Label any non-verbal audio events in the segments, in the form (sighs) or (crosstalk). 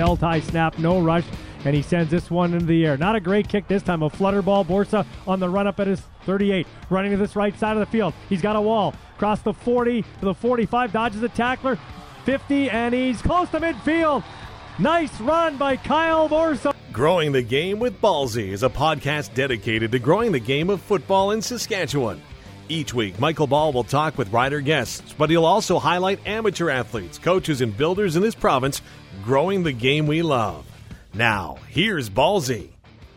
belt high snap, no rush, and he sends this one into the air. Not a great kick this time. A flutter ball. Borsa on the run up at his 38, running to this right side of the field. He's got a wall. Across the 40 to the 45, dodges a tackler. 50, and he's close to midfield. Nice run by Kyle Borsa. Growing the Game with Ballsy is a podcast dedicated to growing the game of football in Saskatchewan. Each week, Michael Ball will talk with rider guests, but he'll also highlight amateur athletes, coaches, and builders in this province growing the game we love. Now, here's Ballsy.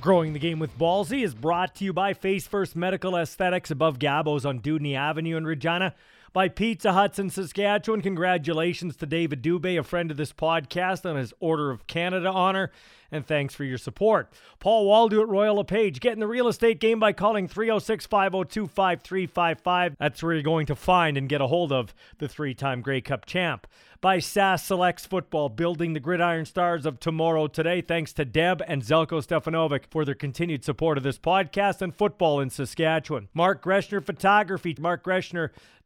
Growing the Game with Ballsy is brought to you by Face First Medical Aesthetics above Gabos on Dewdney Avenue in Regina. By Pizza Huts in Saskatchewan. Congratulations to David Dubé, a friend of this podcast, on his Order of Canada honor. And thanks for your support. Paul Waldo at Royal LePage. Get in the real estate game by calling 306 502 5355. That's where you're going to find and get a hold of the three time Grey Cup champ by SAS Selects Football, building the gridiron stars of tomorrow today. Thanks to Deb and Zelko Stefanovic for their continued support of this podcast and football in Saskatchewan. Mark Greshner Photography,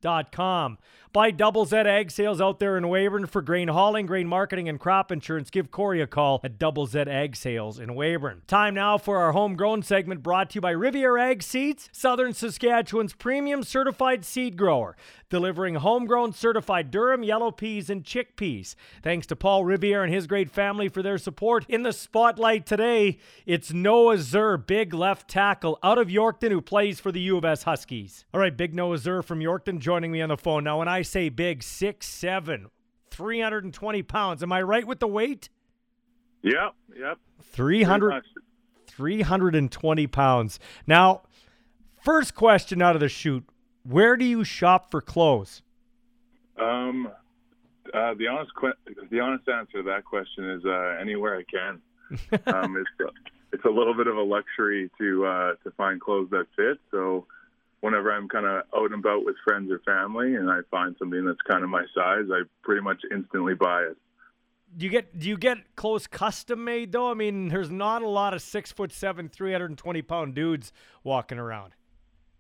markgreshner.com. By Double Z Ag Sales out there in Weyburn for grain hauling, grain marketing, and crop insurance. Give Corey a call at Double Z Ag Sales in Weyburn. Time now for our homegrown segment brought to you by Riviera Ag Seeds, Southern Saskatchewan's premium certified seed grower delivering homegrown certified durum yellow peas, and chickpeas. Thanks to Paul Riviere and his great family for their support. In the spotlight today, it's Noah Zerr, big left tackle out of Yorkton, who plays for the U of S Huskies. All right, big Noah Zerr from Yorkton joining me on the phone. Now, when I say big, six seven, 320 pounds, am I right with the weight? Yep, yep. 300, 320 pounds. Now, first question out of the chute where do you shop for clothes? Um, uh, the honest que- the honest answer to that question is uh, anywhere I can. (laughs) um, it's a, it's a little bit of a luxury to uh, to find clothes that fit. So whenever I'm kind of out and about with friends or family, and I find something that's kind of my size, I pretty much instantly buy it. Do you get do you get clothes custom made though? I mean, there's not a lot of six foot seven, three hundred and twenty pound dudes walking around.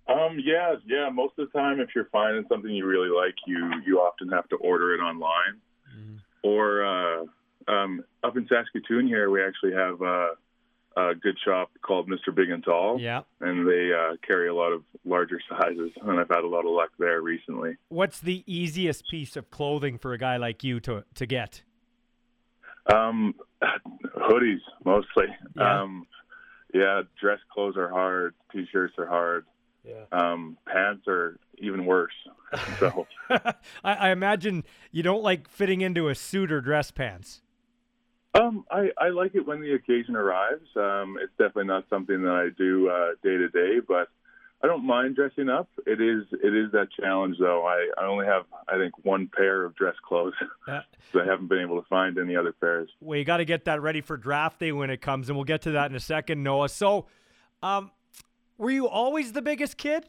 Um, yeah, yeah. Most of the time, if you're finding something you really like, you you often have to order it online. Mm-hmm. Or uh, um, up in Saskatoon here, we actually have uh, a good shop called Mr. Big and Tall. Yeah, and they uh, carry a lot of larger sizes, and I've had a lot of luck there recently. What's the easiest piece of clothing for a guy like you to to get? Um, hoodies mostly. Yeah. Um, yeah, dress clothes are hard. T-shirts are hard. Yeah. Um, pants are even worse. So (laughs) I, I, imagine you don't like fitting into a suit or dress pants. Um, I, I like it when the occasion arrives. Um, it's definitely not something that I do uh, day to day, but I don't mind dressing up. It is it is that challenge though. I, I only have I think one pair of dress clothes, uh, (laughs) so I haven't been able to find any other pairs. Well, you got to get that ready for draft day when it comes, and we'll get to that in a second, Noah. So, um, were you always the biggest kid?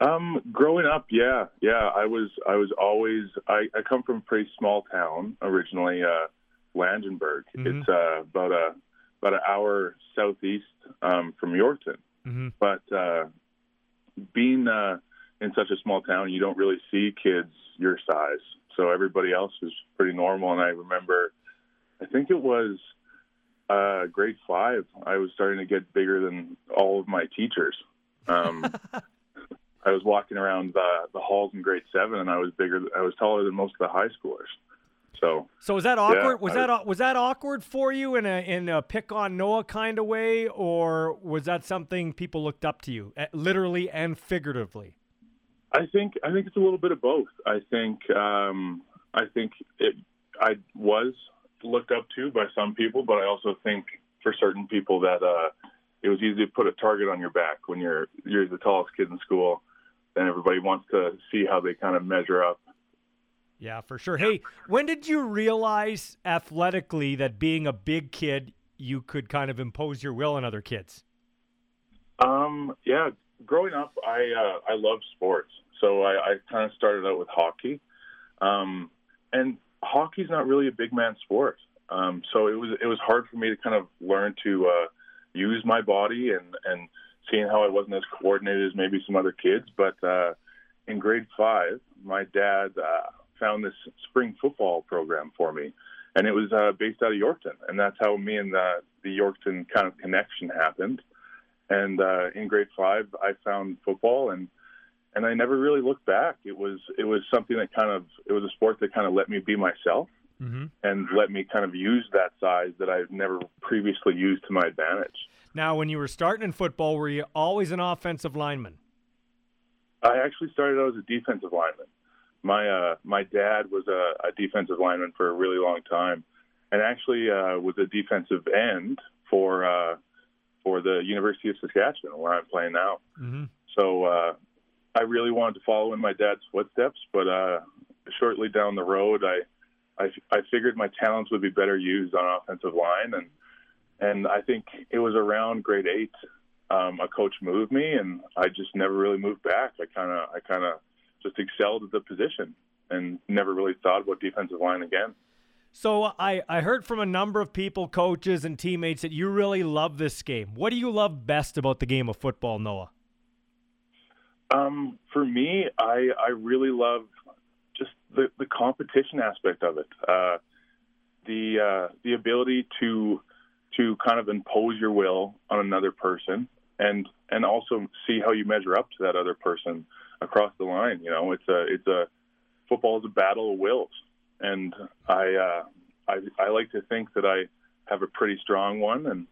Um, growing up, yeah, yeah, I was. I was always. I, I come from a pretty small town originally, uh, Langenburg. Mm-hmm. It's uh, about a about an hour southeast um, from Yorkton. Mm-hmm. But uh, being uh, in such a small town, you don't really see kids your size. So everybody else is pretty normal. And I remember, I think it was uh, grade five, I was starting to get bigger than all of my teachers. Um, (laughs) I was walking around the, the halls in grade seven, and I was bigger. I was taller than most of the high schoolers. So, so was that awkward? Yeah, was that was that awkward for you in a in a pick on Noah kind of way, or was that something people looked up to you, eh, literally and figuratively? I think I think it's a little bit of both. I think um, I think it I was looked up to by some people, but I also think for certain people that uh, it was easy to put a target on your back when you're you're the tallest kid in school, and everybody wants to see how they kind of measure up. Yeah, for sure. Hey, when did you realize athletically that being a big kid, you could kind of impose your will on other kids? Um, yeah, growing up, I uh, I love sports, so I, I kind of started out with hockey, um, and hockey's not really a big man sport. Um, so it was it was hard for me to kind of learn to uh, use my body and and seeing how I wasn't as coordinated as maybe some other kids. But uh, in grade five, my dad uh, found this spring football program for me, and it was uh, based out of Yorkton, and that's how me and the the Yorkton kind of connection happened. And uh, in grade five, I found football, and and I never really looked back. It was it was something that kind of it was a sport that kind of let me be myself, mm-hmm. and let me kind of use that size that I've never previously used to my advantage. Now, when you were starting in football, were you always an offensive lineman? I actually started out as a defensive lineman. My uh, my dad was a, a defensive lineman for a really long time, and actually uh, was a defensive end for uh, for the University of Saskatchewan, where I'm playing now. Mm-hmm. So uh, I really wanted to follow in my dad's footsteps, but uh, shortly down the road, I, I I figured my talents would be better used on offensive line, and and I think it was around grade eight, um, a coach moved me, and I just never really moved back. I kind of I kind of just excelled at the position, and never really thought about defensive line again. So I, I heard from a number of people, coaches and teammates that you really love this game. What do you love best about the game of football, Noah? Um, for me, I I really love just the, the competition aspect of it. Uh, the uh, the ability to to kind of impose your will on another person and and also see how you measure up to that other person across the line. You know, it's a it's a football is a battle of wills and I, uh, I I like to think that I have a pretty strong one, and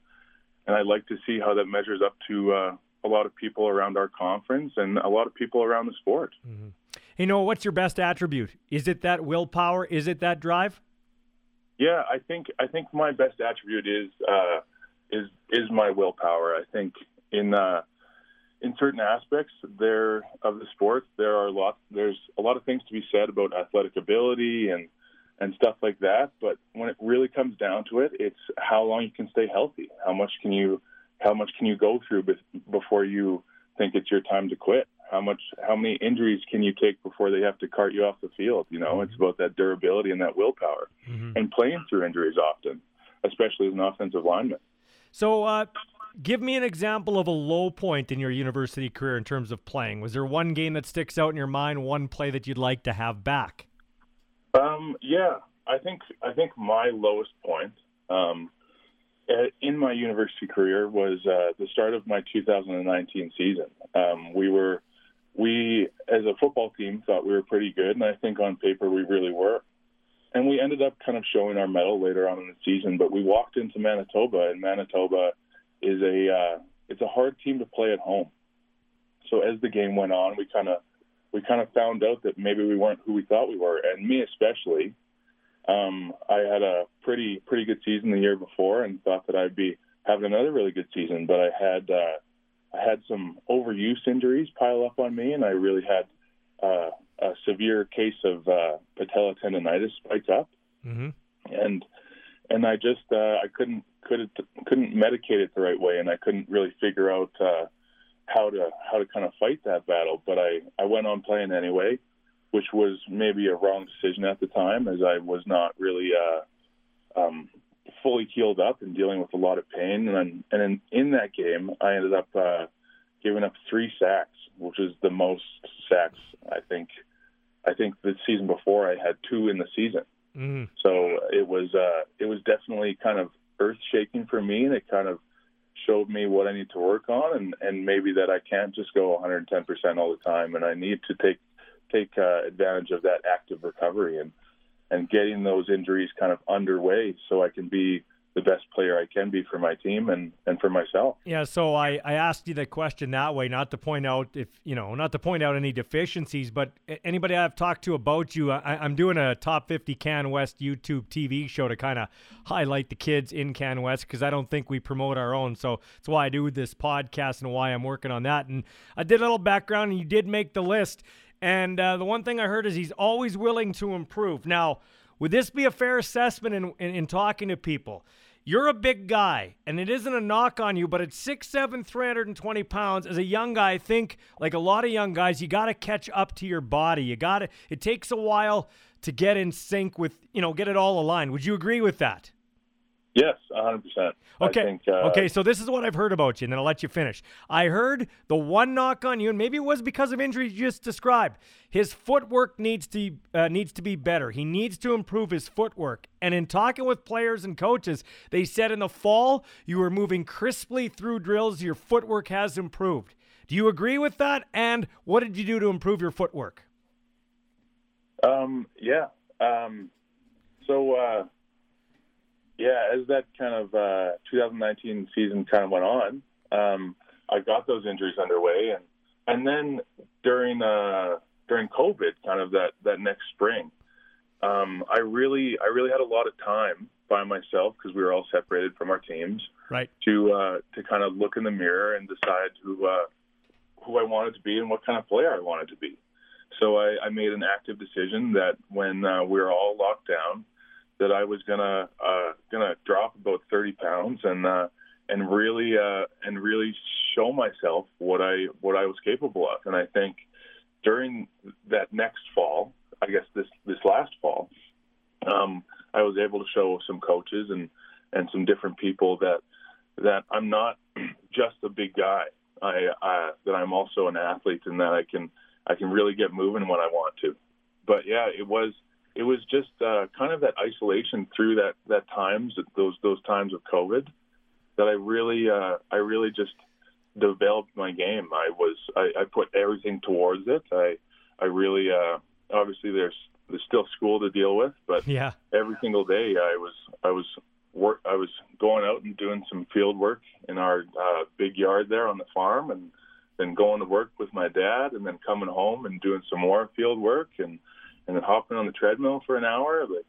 and I like to see how that measures up to uh, a lot of people around our conference and a lot of people around the sport. Mm-hmm. Hey, Noah, what's your best attribute? Is it that willpower? Is it that drive? Yeah, I think I think my best attribute is uh, is is my willpower. I think in uh, in certain aspects there of the sport, there are lots. There's a lot of things to be said about athletic ability and and stuff like that. But when it really comes down to it, it's how long you can stay healthy. How much can you how much can you go through before you think it's your time to quit? How much how many injuries can you take before they have to cart you off the field? You know, mm-hmm. it's about that durability and that willpower, mm-hmm. and playing through injuries often, especially as an offensive lineman. So, uh, give me an example of a low point in your university career in terms of playing. Was there one game that sticks out in your mind, one play that you'd like to have back? Um, yeah, I think I think my lowest point um, in my university career was uh, the start of my 2019 season. Um, we were we as a football team thought we were pretty good, and I think on paper we really were. And we ended up kind of showing our mettle later on in the season. But we walked into Manitoba, and Manitoba is a uh, it's a hard team to play at home. So as the game went on, we kind of we kind of found out that maybe we weren't who we thought we were, and me especially. Um, I had a pretty pretty good season the year before, and thought that I'd be having another really good season. But I had uh, I had some overuse injuries pile up on me, and I really had uh, a severe case of uh, patella tendonitis spike up, mm-hmm. and and I just uh, I couldn't couldn't couldn't medicate it the right way, and I couldn't really figure out. Uh, how to how to kind of fight that battle. But I I went on playing anyway, which was maybe a wrong decision at the time, as I was not really uh, um, fully healed up and dealing with a lot of pain. And and in, in that game, I ended up uh, giving up three sacks, which is the most sacks I think. I think the season before I had two in the season. Mm. So it was uh, it was definitely kind of earth shaking for me, and it kind of showed me what I need to work on, and and maybe that I can't just go 110 percent all the time, and I need to take take uh, advantage of that active recovery and and getting those injuries kind of underway so I can be the best player I can be for my team and, and for myself. Yeah, so I, I asked you the question that way, not to point out if you know, not to point out any deficiencies, but anybody I've talked to about you, I, am doing a top 50 Can West YouTube TV show to kind of highlight the kids in Can West because I don't think we promote our own. So that's why I do this podcast and why I'm working on that. And I did a little background, and you did make the list. And uh, the one thing I heard is he's always willing to improve. Now, would this be a fair assessment in, in, in talking to people? You're a big guy, and it isn't a knock on you, but at 6'7, 320 pounds, as a young guy, I think, like a lot of young guys, you got to catch up to your body. You got to, it takes a while to get in sync with, you know, get it all aligned. Would you agree with that? Yes, 100%. Okay. Think, uh, okay, so this is what I've heard about you, and then I'll let you finish. I heard the one knock on you, and maybe it was because of injury you just described. His footwork needs to uh, needs to be better. He needs to improve his footwork. And in talking with players and coaches, they said in the fall you were moving crisply through drills. Your footwork has improved. Do you agree with that? And what did you do to improve your footwork? Um, yeah. Um, so, uh, yeah, as that kind of uh, 2019 season kind of went on, um, I got those injuries underway, and and then during uh, during COVID, kind of that that next spring, um, I really I really had a lot of time by myself because we were all separated from our teams, right? To uh, to kind of look in the mirror and decide who uh, who I wanted to be and what kind of player I wanted to be. So I, I made an active decision that when uh, we were all locked down, that I was gonna uh, gonna drop about 30 pounds and uh, and really uh, and really show myself what I what I was capable of. And I think during that next fall, I guess this this last fall, um, I was able to show some coaches and and some different people that that I'm not (clears throat) just a big guy. I, I that I'm also an athlete and that I can I can really get moving when I want to. But yeah, it was it was just uh, kind of that isolation through that that times those those times of COVID that I really uh, I really just developed my game. I was I, I put everything towards it. I I really uh, obviously there's there's still school to deal with, but yeah, every single day I was I was work I was going out and doing some field work in our uh, big yard there on the farm and then going to work with my dad and then coming home and doing some more field work and and then hopping on the treadmill for an hour. Like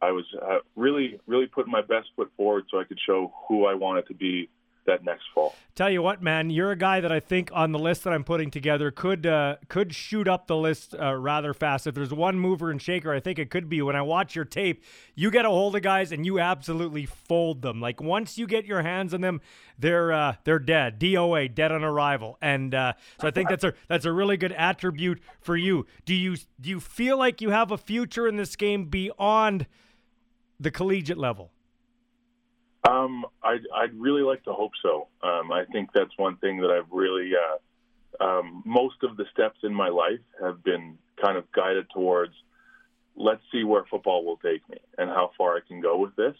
I was uh, really, really putting my best foot forward so I could show who I wanted to be that next fall. Tell you what, man, you're a guy that I think on the list that I'm putting together could uh, could shoot up the list uh, rather fast. If there's one mover and shaker, I think it could be. When I watch your tape, you get a hold of guys and you absolutely fold them. Like once you get your hands on them, they're uh, they're dead. DOA, dead on arrival. And uh, so I think that's a that's a really good attribute for you. Do you do you feel like you have a future in this game beyond the collegiate level? Um, I'd, I'd really like to hope so. Um, I think that's one thing that I've really, uh, um, most of the steps in my life have been kind of guided towards let's see where football will take me and how far I can go with this.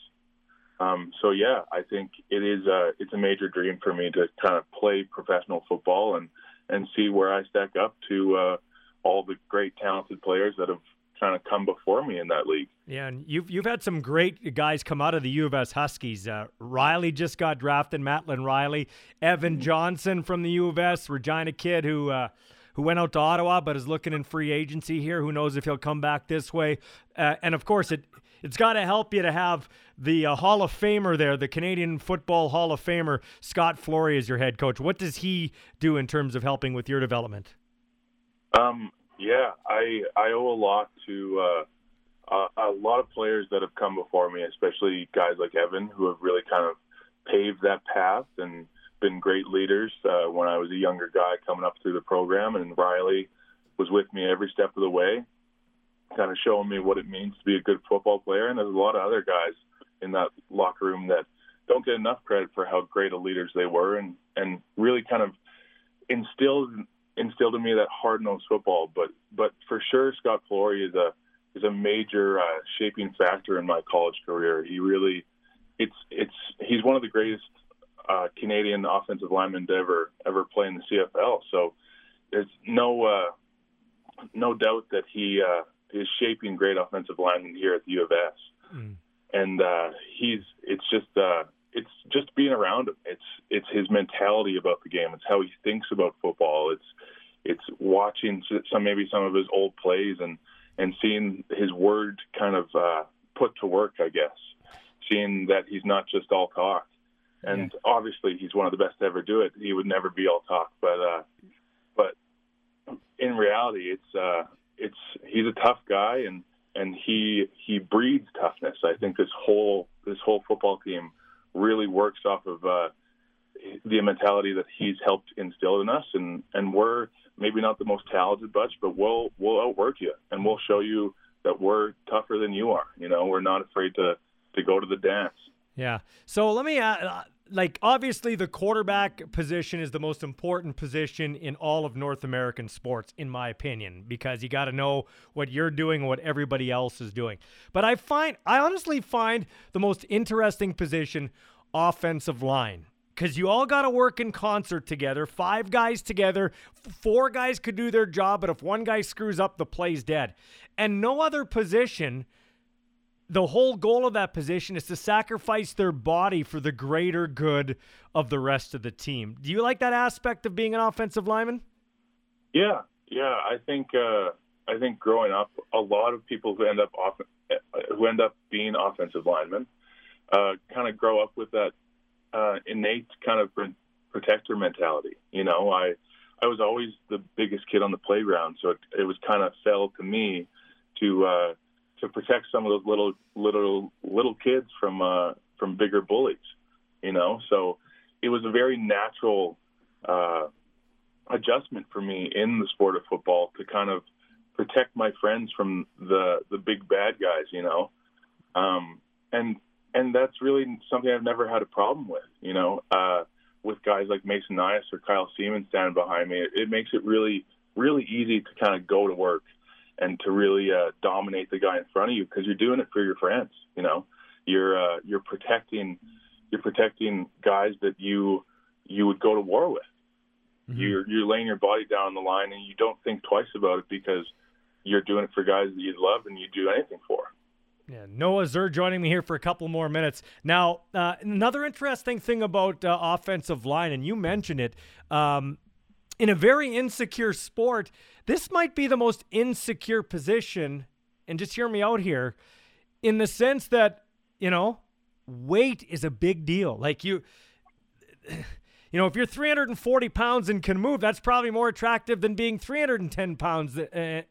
Um, so yeah, I think it is a, it's a major dream for me to kind of play professional football and, and see where I stack up to uh, all the great talented players that have kind of come before me in that league. Yeah, and you've you've had some great guys come out of the U of S Huskies. Uh, Riley just got drafted, Mattland Riley, Evan mm-hmm. Johnson from the U of S, Regina kid who. Uh, who went out to Ottawa but is looking in free agency here. Who knows if he'll come back this way? Uh, and of course, it it's got to help you to have the uh, Hall of Famer there, the Canadian Football Hall of Famer Scott Flory as your head coach. What does he do in terms of helping with your development? Um, yeah, I I owe a lot to uh, a, a lot of players that have come before me, especially guys like Evan, who have really kind of paved that path and been great leaders uh, when I was a younger guy coming up through the program. And Riley was with me every step of the way, kind of showing me what it means to be a good football player. And there's a lot of other guys in that locker room that don't get enough credit for how great of leaders they were, and and really kind of instilled instilled in me that hard nosed football. But but for sure, Scott Flory is a is a major uh, shaping factor in my college career. He really it's it's he's one of the greatest uh, Canadian offensive linemen to ever ever play in the CFL. So there's no uh, no doubt that he uh, is shaping great offensive linemen here at the U of S. Mm. And uh, he's it's just uh, it's just being around him. It's it's his mentality about the game. It's how he thinks about football. It's it's watching some maybe some of his old plays and and seeing his word kind of uh, put to work. I guess seeing that he's not just all talk. And yeah. obviously, he's one of the best to ever do it. He would never be all talk, but uh, but in reality, it's uh, it's he's a tough guy, and and he he breeds toughness. I think this whole this whole football team really works off of uh, the mentality that he's helped instill in us, and and we're maybe not the most talented bunch, but we'll we'll outwork you, and we'll show you that we're tougher than you are. You know, we're not afraid to to go to the dance. Yeah. So let me uh, like obviously the quarterback position is the most important position in all of North American sports in my opinion because you got to know what you're doing and what everybody else is doing. But I find I honestly find the most interesting position offensive line because you all got to work in concert together. Five guys together, four guys could do their job, but if one guy screws up, the play's dead. And no other position the whole goal of that position is to sacrifice their body for the greater good of the rest of the team. Do you like that aspect of being an offensive lineman? Yeah, yeah. I think uh, I think growing up, a lot of people who end up off, who end up being offensive linemen uh, kind of grow up with that uh, innate kind of protector mentality. You know, I I was always the biggest kid on the playground, so it, it was kind of fell to me to uh, to protect some of those little little little kids from uh, from bigger bullies. You know, so it was a very natural uh, adjustment for me in the sport of football to kind of protect my friends from the the big bad guys. You know, um, and and that's really something I've never had a problem with. You know, uh, with guys like Mason Nyhus or Kyle Siemens standing behind me, it, it makes it really really easy to kind of go to work and to really uh, dominate the guy in front of you because you're doing it for your friends. You know, you're uh, you're protecting you're protecting guys that you you would go to war with. Mm-hmm. You're you're laying your body down on the line and you don't think twice about it because you're doing it for guys that you love and you do anything for. Yeah, Noah Zerr joining me here for a couple more minutes. Now, uh, another interesting thing about uh, offensive line, and you mentioned it, um, in a very insecure sport, this might be the most insecure position. And just hear me out here in the sense that, you know, weight is a big deal. Like you, (sighs) you know, if you're 340 pounds and can move, that's probably more attractive than being 310 pounds, uh,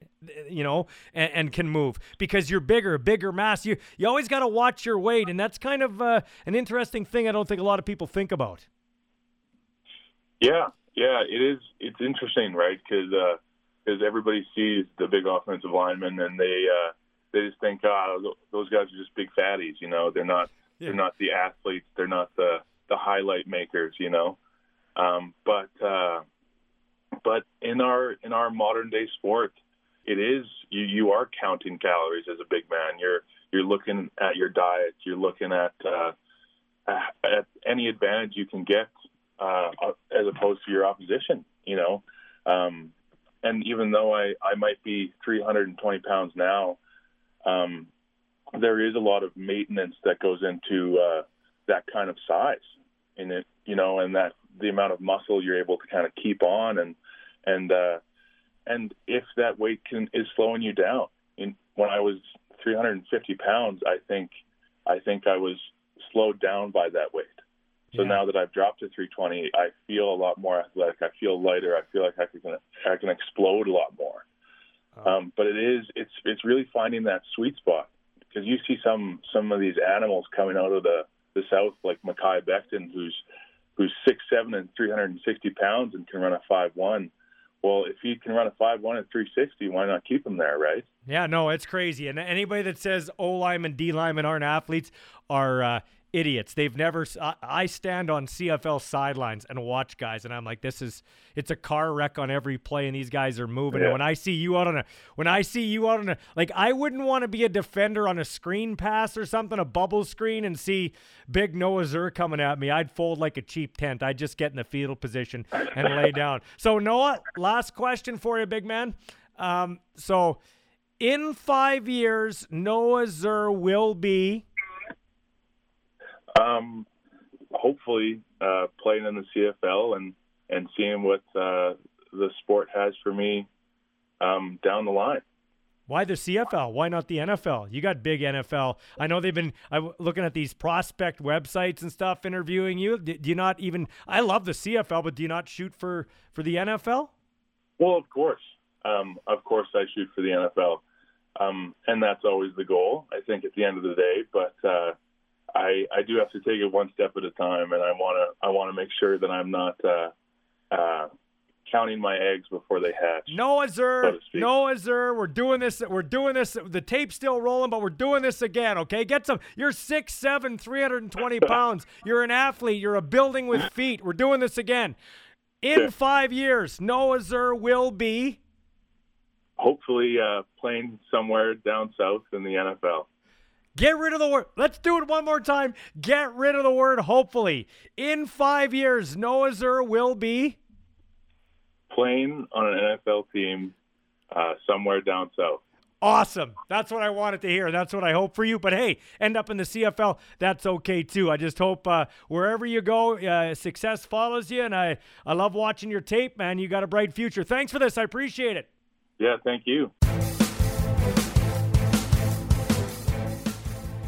you know, and, and, can move because you're bigger, bigger mass. You you always got to watch your weight, and that's kind of uh, an interesting thing. I don't think a lot of people think about. Yeah, yeah, it is. It's interesting, right? Because because uh, everybody sees the big offensive linemen and they uh, they just think, ah, oh, those guys are just big fatties. You know, they're not yeah. they're not the athletes. They're not the the highlight makers. You know, um, but uh, but in our in our modern day sport, it is you you are counting calories as a big man. You're you're looking at your diet. You're looking at uh, at any advantage you can get uh, as opposed to your opposition. You know, um, and even though I I might be 320 pounds now, um, there is a lot of maintenance that goes into uh, that kind of size and it. You know, and that the amount of muscle you're able to kind of keep on and and uh, and if that weight can is slowing you down. In when I was 350 pounds, I think I think I was slowed down by that weight. So yeah. now that I've dropped to 320, I feel a lot more athletic. I feel lighter. I feel like I can I can explode a lot more. Oh. Um, but it is it's it's really finding that sweet spot because you see some some of these animals coming out of the the south like Mekhi Becton who's who's six seven and 360 pounds and can run a five one. Well, if he can run a five one and 360, why not keep him there, right? Yeah, no, it's crazy. And anybody that says O linemen, D linemen aren't athletes are uh, idiots. They've never. I stand on CFL sidelines and watch guys, and I'm like, this is. It's a car wreck on every play, and these guys are moving. Yeah. And when I see you out on a, when I see you out on a, like, I wouldn't want to be a defender on a screen pass or something, a bubble screen, and see big Noah Zerr coming at me. I'd fold like a cheap tent. I'd just get in the fetal position and lay (laughs) down. So Noah, last question for you, big man. Um, so. In five years, Noah Zerr will be um, hopefully, uh, playing in the CFL and and seeing what uh, the sport has for me um, down the line. Why the CFL? Why not the NFL? You got big NFL. I know they've been I'm looking at these prospect websites and stuff, interviewing you. Do, do you not even? I love the CFL, but do you not shoot for for the NFL? Well, of course, um, of course, I shoot for the NFL, um, and that's always the goal. I think at the end of the day, but uh, I, I do have to take it one step at a time, and I want to I want to make sure that I'm not uh, uh, counting my eggs before they hatch. No, Azur. so no, Azur. We're doing this. We're doing this. The tape's still rolling, but we're doing this again. Okay, get some. You're six seven, three hundred and twenty (laughs) pounds. You're an athlete. You're a building with feet. We're doing this again. In Yeah. five years, Noah Zerr will be. Hopefully, uh, playing somewhere down south in the NFL. Get rid of the word. Let's do it one more time. Get rid of the word hopefully. In five years, Noah Zerr will be. Playing on an NFL team uh, somewhere down south. Awesome. That's what I wanted to hear. That's what I hope for you. But hey, end up in the CFL, that's okay too. I just hope uh, wherever you go, uh, success follows you. And I, I love watching your tape, man. You got a bright future. Thanks for this. I appreciate it. Yeah, thank you.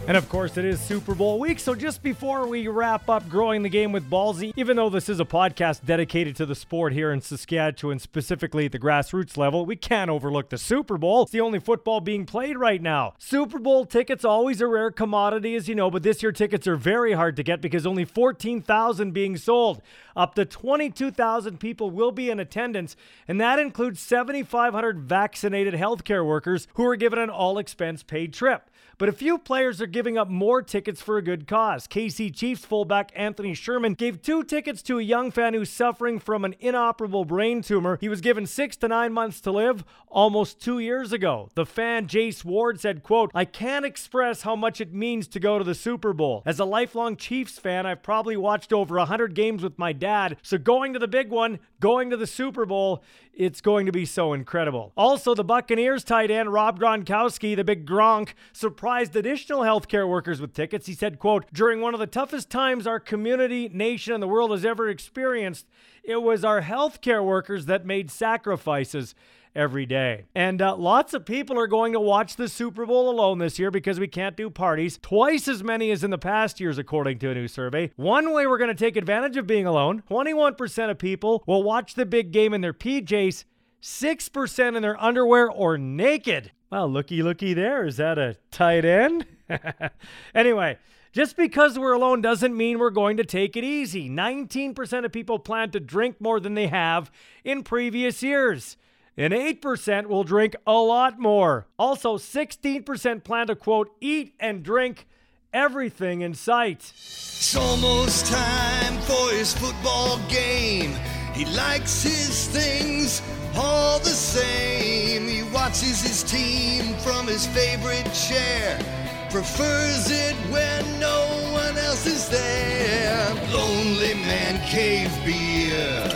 And of course, it is Super Bowl week. So just before we wrap up growing the game with Ballsy, even though this is a podcast dedicated to the sport here in Saskatchewan, specifically at the grassroots level, we can't overlook the Super Bowl. It's the only football being played right now. Super Bowl tickets always a rare commodity, as you know, but this year tickets are very hard to get because only 14,000 being sold. Up to 22,000 people will be in attendance, and that includes 7,500 vaccinated healthcare workers who are given an all expense paid trip. But a few players are giving up more tickets for a good cause. KC Chiefs fullback Anthony Sherman gave two tickets to a young fan who's suffering from an inoperable brain tumor. He was given six to nine months to live almost two years ago. The fan Jace Ward said, quote, I can't express how much it means to go to the Super Bowl. As a lifelong Chiefs fan, I've probably watched over 100 games with my dad. So going to the big one, going to the Super Bowl, it's going to be so incredible. Also, the Buccaneers tight end Rob Gronkowski, the big Gronk, surprised additional healthcare workers with tickets. He said, quote, during one of the toughest times our community, nation, and the world has ever experienced, it was our healthcare workers that made sacrifices every day. And uh, lots of people are going to watch the Super Bowl alone this year because we can't do parties. Twice as many as in the past years, according to a new survey. One way we're going to take advantage of being alone 21% of people will watch the big game in their PJs, 6% in their underwear or naked. Well, looky, looky there. Is that a tight end? (laughs) anyway. Just because we're alone doesn't mean we're going to take it easy. 19% of people plan to drink more than they have in previous years and 8% will drink a lot more. Also, 16% plan to quote, eat and drink everything in sight. It's almost time for his football game. He likes his things all the same. He watches his team from his favorite chair. Prefers it when no one else is there. Lonely man cave beer.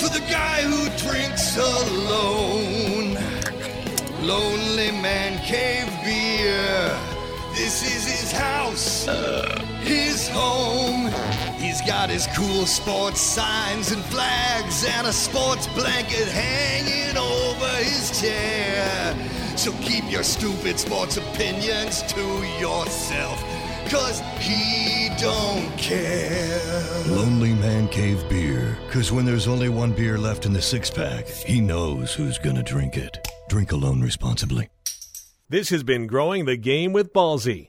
For the guy who drinks alone. Lonely man cave beer. This is his house, his home. He's got his cool sports signs and flags and a sports blanket hanging over his chair. So keep your stupid sports opinions to yourself, cause he don't care. Lonely Man Cave Beer, cause when there's only one beer left in the six pack, he knows who's gonna drink it. Drink alone responsibly. This has been Growing the Game with Ballsy.